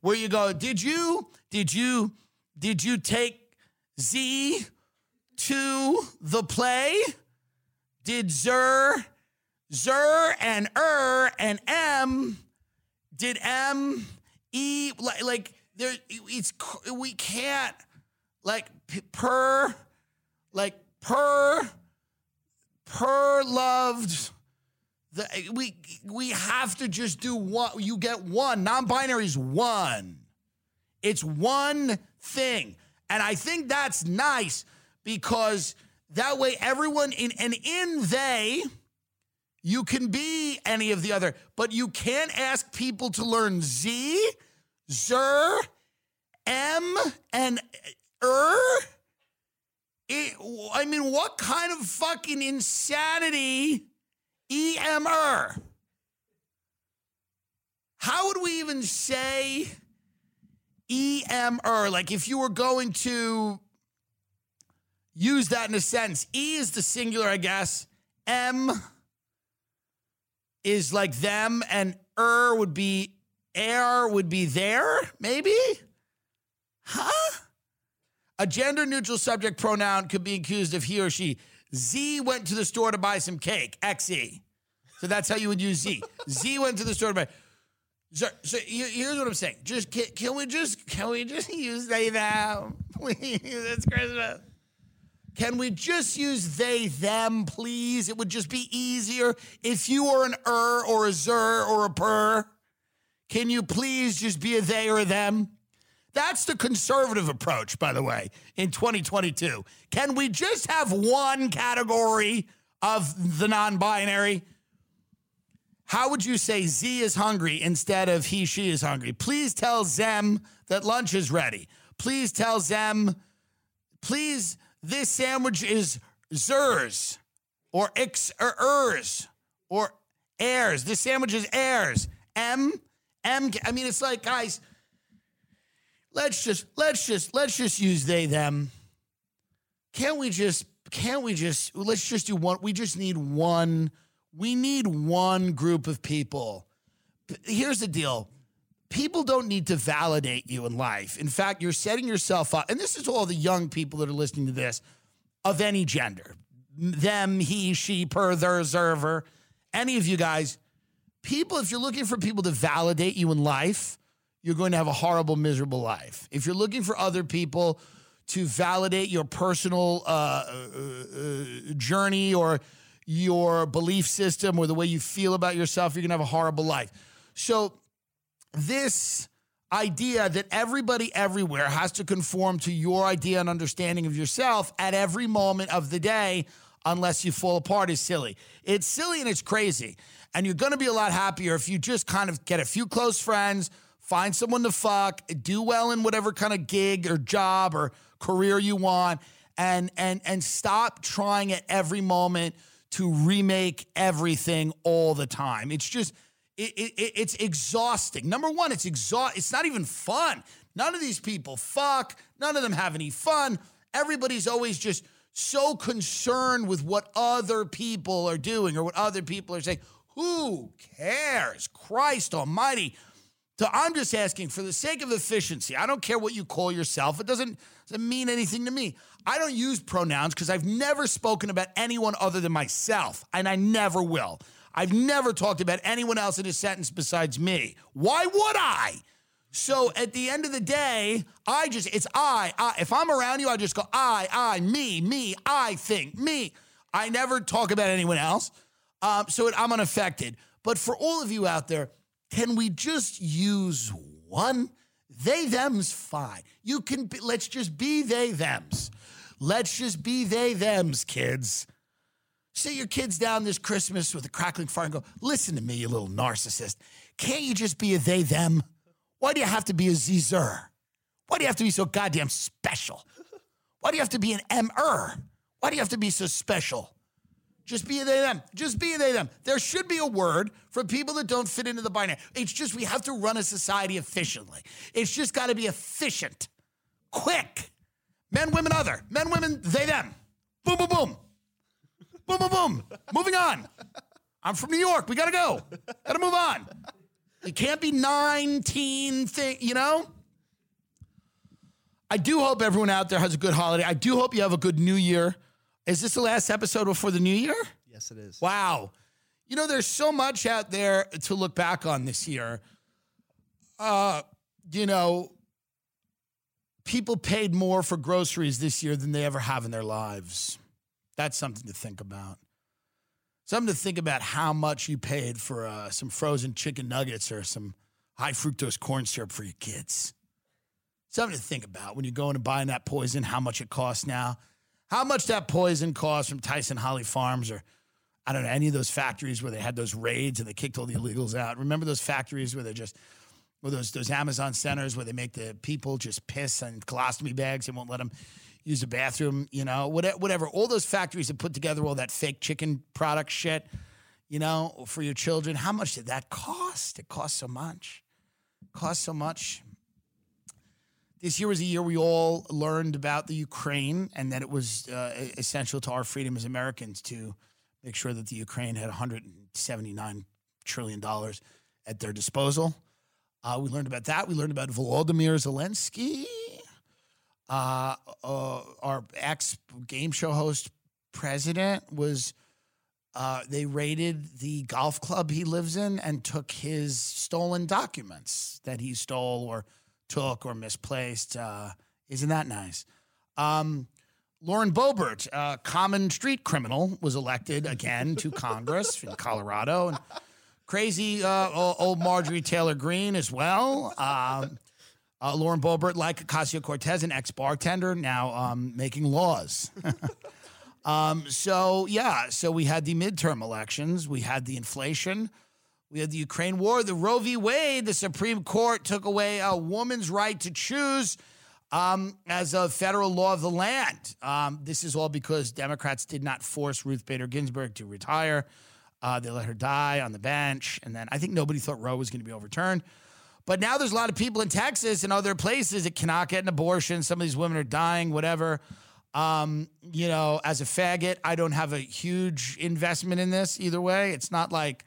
S2: Where you go, did you, did you, did you take Z to the play? Did Zer, Zer and Er and M, did M, E, like, like there, it's, we can't, like, per, like, per, per loved, the, we, we have to just do one, you get one. Non-binary is one. It's one thing. And I think that's nice because that way everyone in and in they you can be any of the other, but you can't ask people to learn Z, Zer, M, and Er. It, I mean, what kind of fucking insanity EMR. How would we even say EMR? Like if you were going to use that in a sense. E is the singular, I guess. M is like them, and er would be air would be there, maybe? Huh? A gender neutral subject pronoun could be accused of he or she. Z went to the store to buy some cake. XE. So that's how you would use Z. Z went to the store to buy. So, so here's what I'm saying. Just can, can we just can we just <laughs> use they them? <laughs> Please, it's Christmas. Can we just use they them, please? It would just be easier if you were an er or a zer or a per. Can you please just be a they or a them? That's the conservative approach, by the way, in 2022. Can we just have one category of the non binary? How would you say Z is hungry instead of he, she is hungry? Please tell Zem that lunch is ready. Please tell Zem, please, this sandwich is Zers or Ix or Ers or Airs. This sandwich is Airs. M, M, I mean, it's like, guys, let's just, let's just, let's just use they, them. Can't we just, can't we just, let's just do one, we just need one, we need one group of people. Here's the deal people don't need to validate you in life. In fact, you're setting yourself up, and this is all the young people that are listening to this of any gender them, he, she, per, their, zerver, any of you guys. People, if you're looking for people to validate you in life, you're going to have a horrible, miserable life. If you're looking for other people to validate your personal uh, uh, uh, journey or your belief system or the way you feel about yourself, you're going to have a horrible life. So, this idea that everybody everywhere has to conform to your idea and understanding of yourself at every moment of the day unless you fall apart is silly. It's silly and it's crazy. And you're going to be a lot happier if you just kind of get a few close friends, find someone to fuck, do well in whatever kind of gig or job or career you want and and and stop trying at every moment to remake everything all the time. It's just it, it, it- it's exhausting. Number one, it's exhaust. It's not even fun. None of these people fuck. None of them have any fun. Everybody's always just so concerned with what other people are doing or what other people are saying. Who cares? Christ Almighty. So I'm just asking for the sake of efficiency. I don't care what you call yourself. It doesn't, doesn't mean anything to me. I don't use pronouns because I've never spoken about anyone other than myself, and I never will. I've never talked about anyone else in a sentence besides me. Why would I? So at the end of the day, I just, it's I, I. If I'm around you, I just go I, I, me, me, I think, me. I never talk about anyone else. Um, so it, I'm unaffected. But for all of you out there, can we just use one? They, them's fine. You can, be, let's just be they, thems. Let's just be they, thems, kids. Sit your kids down this Christmas with a crackling fire and go, listen to me, you little narcissist. Can't you just be a they, them? Why do you have to be a Zer? Why do you have to be so goddamn special? Why do you have to be an M-er? Why do you have to be so special? Just be a they, them. Just be a they, them. There should be a word for people that don't fit into the binary. It's just we have to run a society efficiently. It's just got to be efficient, quick. Men, women, other. Men, women, they, them. Boom, boom, boom. Boom, boom, boom. Moving on. I'm from New York. We got to go. Got to move on. It can't be 19 thing, you know? I do hope everyone out there has a good holiday. I do hope you have a good new year. Is this the last episode before the new year?
S5: Yes, it is.
S2: Wow. You know, there's so much out there to look back on this year. Uh, you know, people paid more for groceries this year than they ever have in their lives. That's something to think about. Something to think about how much you paid for uh, some frozen chicken nuggets or some high fructose corn syrup for your kids. Something to think about when you're going and buying that poison, how much it costs now, how much that poison costs from Tyson Holly Farms or I don't know, any of those factories where they had those raids and they kicked all the illegals out. Remember those factories where they just, or those, those Amazon centers where they make the people just piss in colostomy bags and won't let them use a bathroom, you know, whatever, whatever. All those factories that put together all that fake chicken product shit, you know, for your children. How much did that cost? It cost so much. Cost so much. This year was a year we all learned about the Ukraine and that it was uh, essential to our freedom as Americans to make sure that the Ukraine had 179 trillion dollars at their disposal. Uh, we learned about that. We learned about Volodymyr Zelensky, uh, uh, our ex game show host president was. Uh, they raided the golf club he lives in and took his stolen documents that he stole or took or misplaced. Uh, isn't that nice? Um, Lauren Boebert, a common street criminal, was elected again to Congress in Colorado. And crazy uh, old Marjorie Taylor Greene as well. Um, uh, Lauren Boebert, like Ocasio Cortez, an ex bartender, now um, making laws. <laughs> um, so, yeah, so we had the midterm elections, we had the inflation, we had the Ukraine war, the Roe v. Wade, the Supreme Court took away a woman's right to choose. Um, as a federal law of the land. Um, this is all because Democrats did not force Ruth Bader Ginsburg to retire. Uh, they let her die on the bench. And then I think nobody thought Roe was going to be overturned. But now there's a lot of people in Texas and other places that cannot get an abortion. Some of these women are dying, whatever. Um, you know, as a faggot, I don't have a huge investment in this either way. It's not like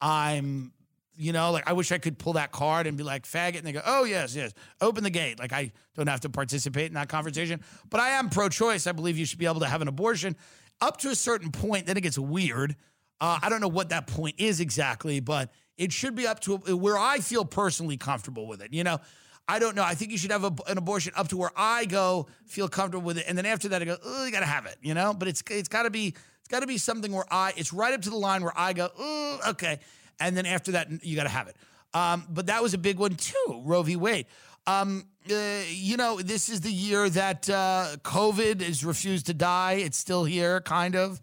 S2: I'm, you know, like I wish I could pull that card and be like faggot, and they go, oh yes, yes, open the gate. Like I don't have to participate in that conversation. But I am pro-choice. I believe you should be able to have an abortion up to a certain point. Then it gets weird. Uh, I don't know what that point is exactly, but it should be up to where I feel personally comfortable with it. You know, I don't know. I think you should have a, an abortion up to where I go feel comfortable with it, and then after that, I go, oh, you got to have it. You know, but it's it's got to be it's got to be something where I it's right up to the line where I go, oh, okay, and then after that, you got to have it. Um, but that was a big one too, Roe v. Wade. Um, uh, you know, this is the year that uh, COVID has refused to die. It's still here, kind of.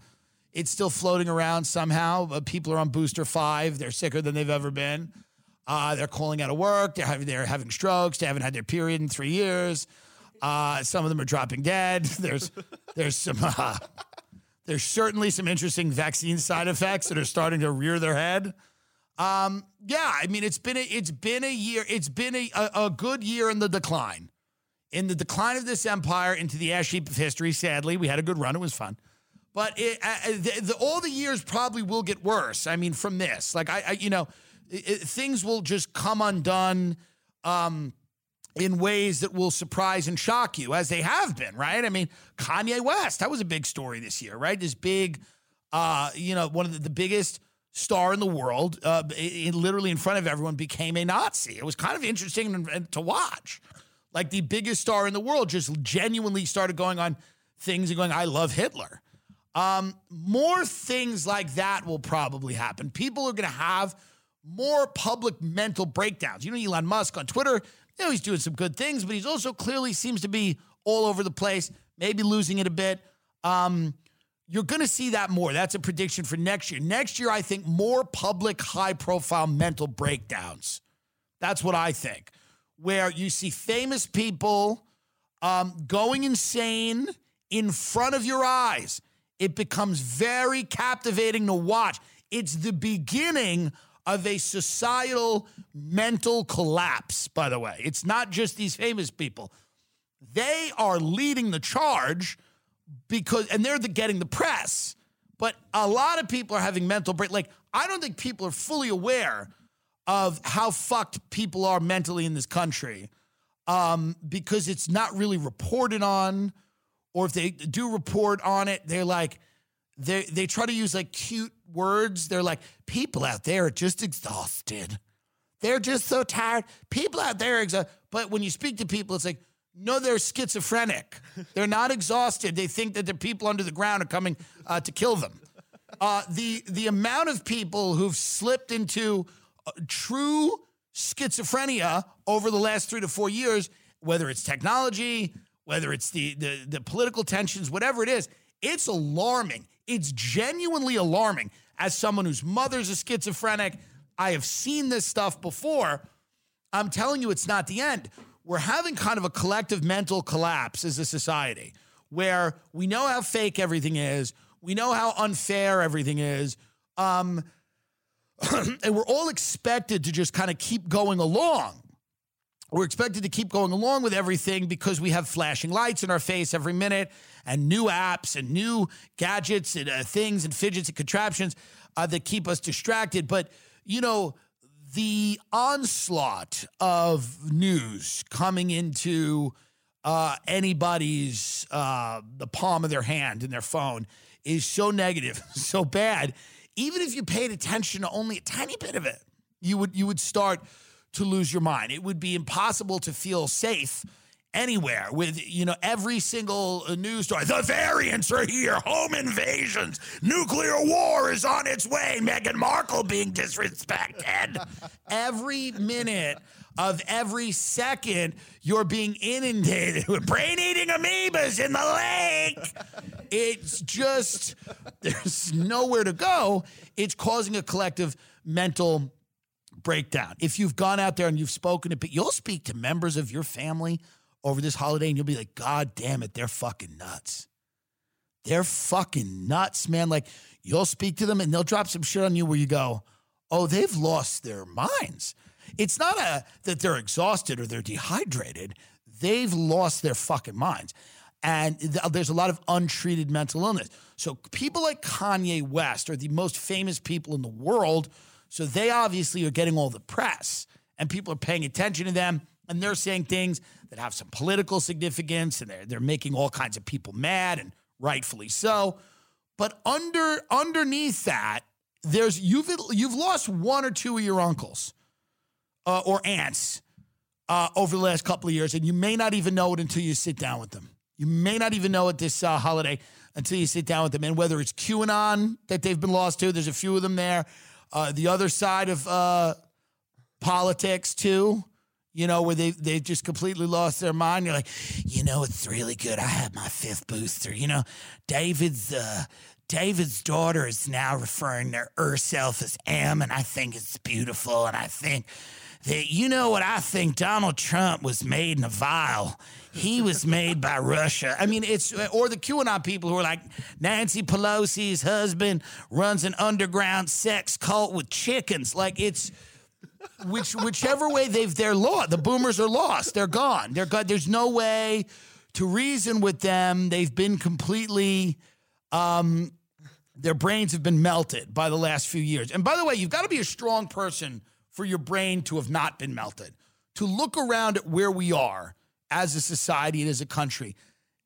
S2: It's still floating around somehow. Uh, people are on booster five. They're sicker than they've ever been. Uh, they're calling out of work. They're having, they're having strokes. They haven't had their period in three years. Uh, some of them are dropping dead. <laughs> There's there's some <laughs> uh, there's certainly some interesting vaccine side effects that are starting to rear their head. Um, yeah, I mean it's been a, it's been a year. It's been a, a, a good year in the decline, in the decline of this empire into the ash heap of history. Sadly, we had a good run. It was fun. But it, uh, the, the, all the years probably will get worse. I mean, from this, like I, I you know, it, things will just come undone um, in ways that will surprise and shock you, as they have been. Right? I mean, Kanye West. That was a big story this year, right? This big, uh, you know, one of the, the biggest star in the world, uh, it, it literally in front of everyone, became a Nazi. It was kind of interesting to watch. Like the biggest star in the world just genuinely started going on things and going, "I love Hitler." Um, more things like that will probably happen. People are going to have more public mental breakdowns. You know, Elon Musk on Twitter, you know, he's doing some good things, but he's also clearly seems to be all over the place, maybe losing it a bit. Um, you're going to see that more. That's a prediction for next year. Next year, I think more public, high profile mental breakdowns. That's what I think, where you see famous people um, going insane in front of your eyes it becomes very captivating to watch. It's the beginning of a societal mental collapse, by the way. It's not just these famous people. They are leading the charge because, and they're the, getting the press. But a lot of people are having mental break. Like, I don't think people are fully aware of how fucked people are mentally in this country um, because it's not really reported on or if they do report on it, they're like, they they try to use like cute words. They're like, people out there are just exhausted. They're just so tired. People out there are exhausted. But when you speak to people, it's like, no, they're schizophrenic. They're not exhausted. They think that the people under the ground are coming uh, to kill them. Uh, the the amount of people who've slipped into uh, true schizophrenia over the last three to four years, whether it's technology, whether it's the, the, the political tensions, whatever it is, it's alarming. It's genuinely alarming. As someone whose mother's a schizophrenic, I have seen this stuff before. I'm telling you, it's not the end. We're having kind of a collective mental collapse as a society where we know how fake everything is, we know how unfair everything is. Um, <clears throat> and we're all expected to just kind of keep going along. We're expected to keep going along with everything because we have flashing lights in our face every minute and new apps and new gadgets and uh, things and fidgets and contraptions uh, that keep us distracted. But, you know, the onslaught of news coming into uh, anybody's uh, the palm of their hand in their phone is so negative, <laughs> so bad. Even if you paid attention to only a tiny bit of it, you would you would start to lose your mind. It would be impossible to feel safe anywhere with you know every single uh, news story. The variants are here. Home invasions. Nuclear war is on its way. Meghan markle being disrespected. <laughs> Every minute of every second you're being inundated with brain eating amoebas in the lake. It's just there's nowhere to go. It's causing a collective mental breakdown. If you've gone out there and you've spoken to you'll speak to members of your family over this holiday and you'll be like, God damn it, they're fucking nuts. They're fucking nuts, man. Like you'll speak to them and they'll drop some shit on you where you go, oh, they've lost their minds. It's not a that they're exhausted or they're dehydrated. They've lost their fucking minds. And th- there's a lot of untreated mental illness. So people like Kanye West are the most famous people in the world so they obviously are getting all the press and people are paying attention to them and they're saying things that have some political significance and they're, they're making all kinds of people mad and rightfully so. But under underneath that, there's you've you've lost one or two of your uncles uh, or aunts uh, over the last couple of years, and you may not even know it until you sit down with them. You may not even know it this uh, holiday until you sit down with them. And whether it's QAnon that they've been lost to, there's a few of them there uh, the other side of uh, politics too. You know, where they they just completely lost their mind. You're like, you know, it's really good. I had my fifth booster. You know, David's uh, David's daughter is now referring to herself as M, and I think it's beautiful. And I think that you know what I think Donald Trump was made in a vial. He was made by <laughs> Russia. I mean, it's or the QAnon people who are like Nancy Pelosi's husband runs an underground sex cult with chickens. Like it's which whichever way they've they're lost. The boomers are lost. They're gone. They're gone. There's no way to reason with them. They've been completely um their brains have been melted by the last few years. And by the way, you've got to be a strong person for your brain to have not been melted. To look around at where we are as a society and as a country,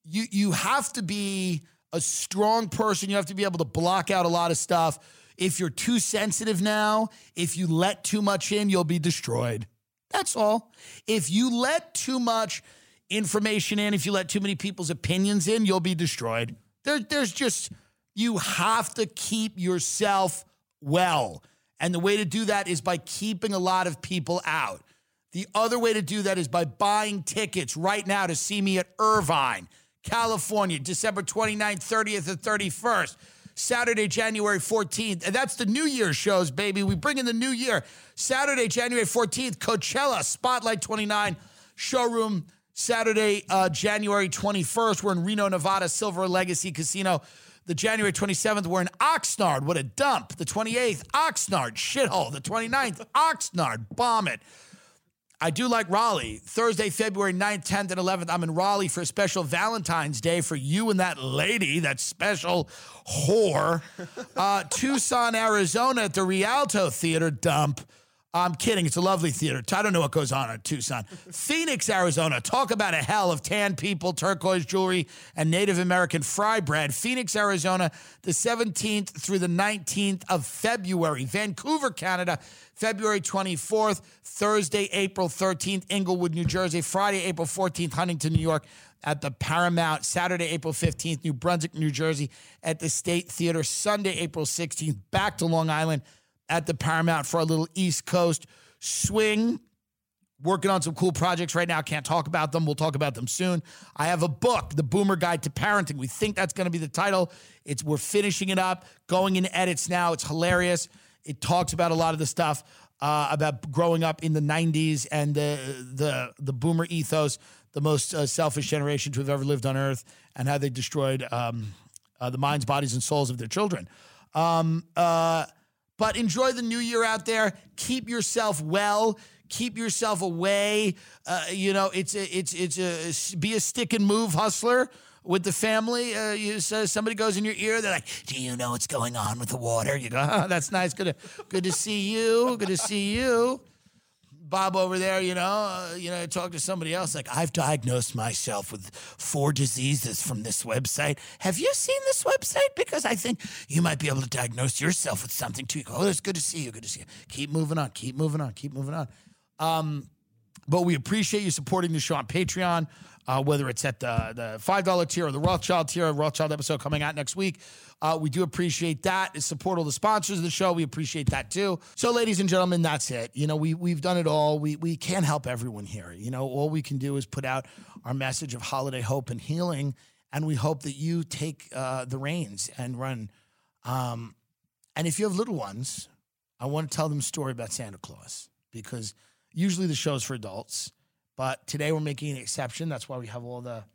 S2: you you have to be a strong person. You have to be able to block out a lot of stuff. If you're too sensitive now, if you let too much in, you'll be destroyed. That's all. If you let too much information in, if you let too many people's opinions in, you'll be destroyed. There, there's just, you have to keep yourself well. And the way to do that is by keeping a lot of people out. The other way to do that is by buying tickets right now to see me at Irvine, California, December 29th, 30th, and 31st. Saturday, January 14th. And that's the New Year shows, baby. We bring in the new year. Saturday, January 14th, Coachella, Spotlight 29, showroom. Saturday, uh, January 21st, we're in Reno, Nevada, Silver Legacy Casino. The January 27th, we're in Oxnard. What a dump. The 28th, Oxnard, shithole. The 29th, <laughs> Oxnard, bomb it. I do like Raleigh. Thursday, February 9th, 10th, and 11th, I'm in Raleigh for a special Valentine's Day for you and that lady, that special whore. Uh, <laughs> Tucson, Arizona at the Rialto Theater dump. I'm kidding. It's a lovely theater. I don't know what goes on in Tucson. <laughs> Phoenix, Arizona. Talk about a hell of tan people, turquoise jewelry, and Native American fry bread. Phoenix, Arizona, the 17th through the 19th of February. Vancouver, Canada, February 24th. Thursday, April 13th. Englewood, New Jersey. Friday, April 14th. Huntington, New York at the Paramount. Saturday, April 15th. New Brunswick, New Jersey at the State Theater. Sunday, April 16th. Back to Long Island at the Paramount for a little East Coast swing. Working on some cool projects right now. Can't talk about them. We'll talk about them soon. I have a book, The Boomer Guide to Parenting. We think that's going to be the title. It's we're finishing it up, going in edits now. It's hilarious. It talks about a lot of the stuff uh, about growing up in the '90s and the the the boomer ethos, the most uh, selfish generation to have ever lived on Earth, and how they destroyed um, uh, the minds, bodies, and souls of their children. Um, uh, But enjoy the new year out there. Keep yourself well. Keep yourself away. Uh, you know, it's a, it's it's a be a stick and move hustler with the family. Uh, you so somebody goes in your ear. They're like, "Do you know what's going on with the water?" You go, oh, "That's nice. Good to good to see you. Good to see you." Bob over there, you know, uh, you know, talk to somebody else. Like, I've diagnosed myself with four diseases from this website. Have you seen this website? Because I think you might be able to diagnose yourself with something too. Oh, it's good to see you. Good to see you. Keep moving on. Keep moving on. Keep moving on. Um, but we appreciate you supporting the show on Patreon, uh, whether it's at the, the $5 tier or the Rothschild tier, Rothschild episode coming out next week. Uh, we do appreciate that. Support all the sponsors of the show. We appreciate that too. So, ladies and gentlemen, that's it. You know, we, we've done it all. We, we can't help everyone here. You know, all we can do is put out our message of holiday hope and healing. And we hope that you take uh, the reins and run. Um, and if you have little ones, I want to tell them a story about Santa Claus because usually the show's for adults, but today we're making an exception. That's why we have all the.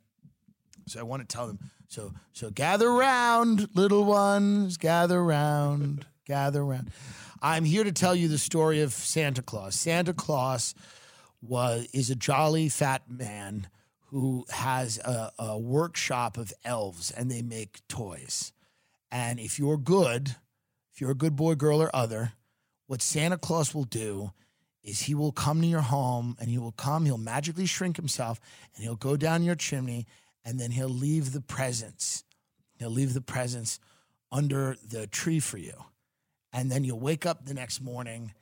S2: So I want to tell them. So so gather round, little ones, gather round, <laughs> gather round. I'm here to tell you the story of Santa Claus. Santa Claus was is a jolly fat man who has a, a workshop of elves and they make toys. And if you're good, if you're a good boy, girl, or other, what Santa Claus will do is he will come to your home and he will come, he'll magically shrink himself and he'll go down your chimney and then he'll leave the presents. He'll leave the presents under the tree for you. And then you'll wake up the next morning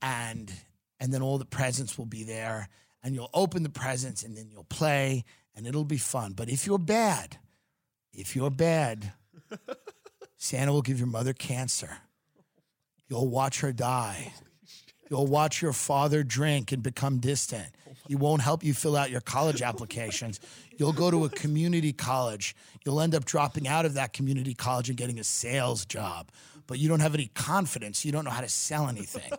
S2: and and then all the presents will be there and you'll open the presents and then you'll play and it'll be fun. But if you're bad, if you're bad, <laughs> Santa will give your mother cancer. You'll watch her die. Oh You'll watch your father drink and become distant. He won't help you fill out your college applications. You'll go to a community college. You'll end up dropping out of that community college and getting a sales job, but you don't have any confidence. You don't know how to sell anything.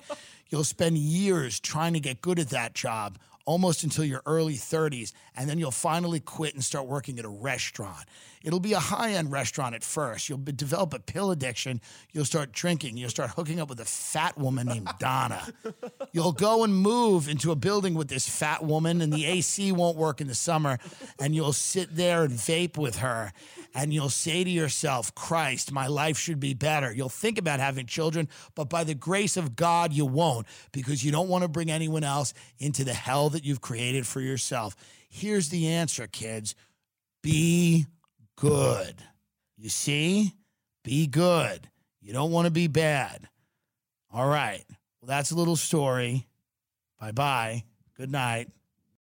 S2: You'll spend years trying to get good at that job, almost until your early 30s, and then you'll finally quit and start working at a restaurant. It'll be a high end restaurant at first. You'll develop a pill addiction. You'll start drinking. You'll start hooking up with a fat woman named <laughs> Donna. You'll go and move into a building with this fat woman, and the <laughs> AC won't work in the summer, and you'll sit there and vape with her. And you'll say to yourself, Christ, my life should be better. You'll think about having children, but by the grace of God, you won't because you don't want to bring anyone else into the hell that you've created for yourself. Here's the answer, kids be good. You see? Be good. You don't want to be bad. All right. Well, that's a little story. Bye bye. Good night.